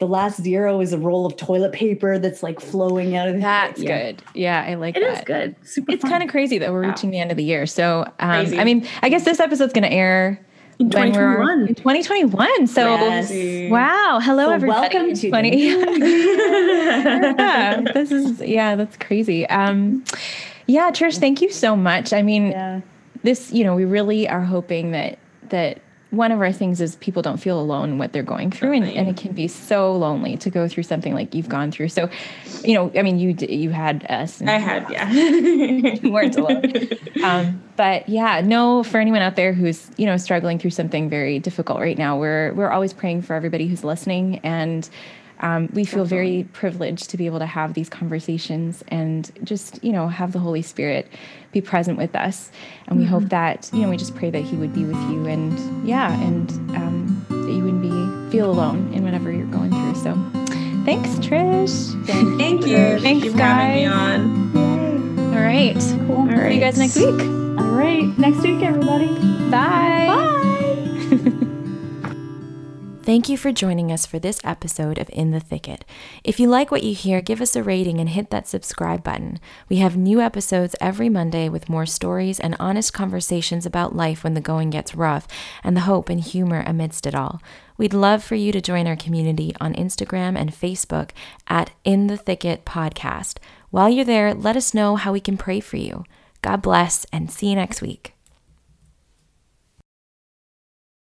the last zero is a roll of toilet paper that's like flowing out of the That's <laughs> Yeah. good. Yeah, I like It that. is good super It's kind of crazy that we're Yeah. reaching the end of the year. So, um, I mean, I guess this episode's going to air in when we're 2021 in 2021. So, Yes. wow. Hello, So everybody. welcome to 20. <laughs> yeah, this is yeah, that's crazy. Um, yeah, Trish, thank you so much. I mean, Yeah. this, you know, we really are hoping that that one of our things is people don't feel alone in what they're going through, and, and it can be so lonely to go through something like you've gone through. So, you know, I mean, you you had us. And I had, yeah. <laughs> you weren't alone. Um, but yeah, no, for anyone out there who's you know struggling through something very difficult right now, we're we're always praying for everybody who's listening, and um, we feel very privileged to be able to have these conversations and just you know have the Holy Spirit be present with us, and we hope that you know we just pray that He would be with you, and yeah, and um, that you wouldn't be feel alone in whatever you're going through. So Thanks, Trish. Thank, Thank you. Thanks, you for guys. having me on. All right. Cool. All right. See you guys next week. All right. Next week, everybody. Bye. Bye. Thank you for joining us for this episode of In the Thicket. If you like what you hear, give us a rating and hit that subscribe button. We have new episodes every Monday with more stories and honest conversations about life when the going gets rough and the hope and humor amidst it all. We'd love for you to join our community on Instagram and Facebook at In the Thicket Podcast. While you're there, let us know how we can pray for you. God bless and see you next week.